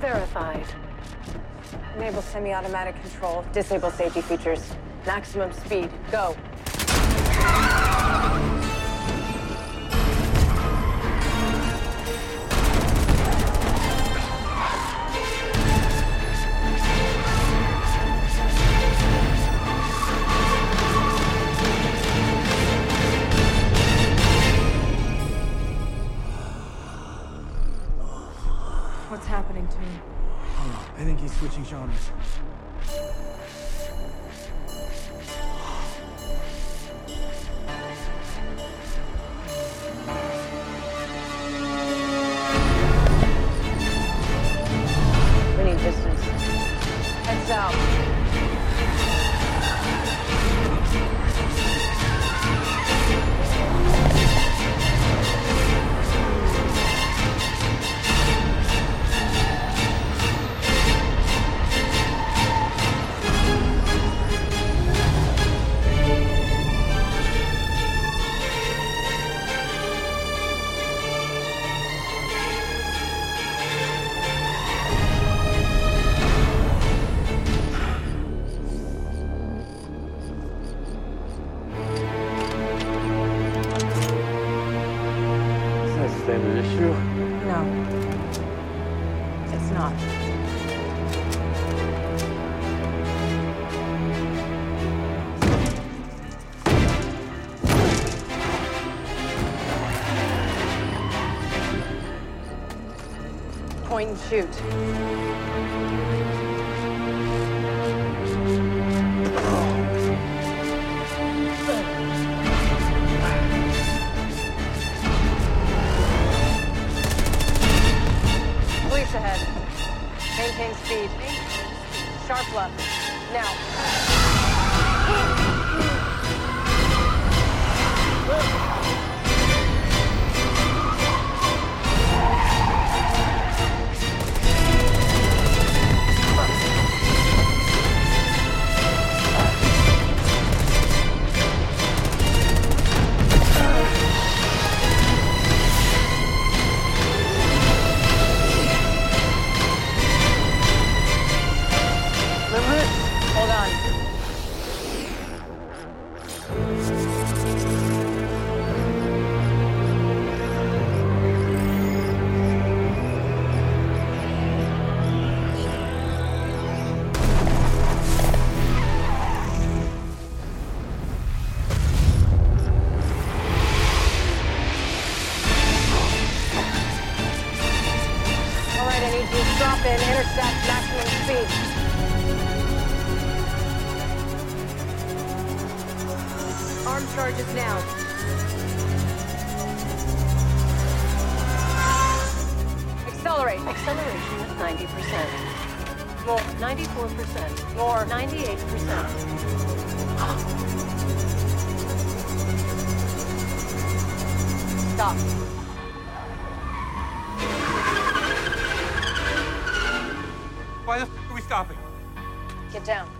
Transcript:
verified. Enable semi-automatic control. Disable safety features. Maximum speed. Go. To me? I think he's switching genres. Same issue. No. It's not. Point and shoot. Ahead. Maintain speed. Sharp left. Now. You to drop in, intersect maximum speed. Arm charges now. Accelerate. Acceleration at 90%. More. 94%. More. 98%. Stop. Stopping? Get down.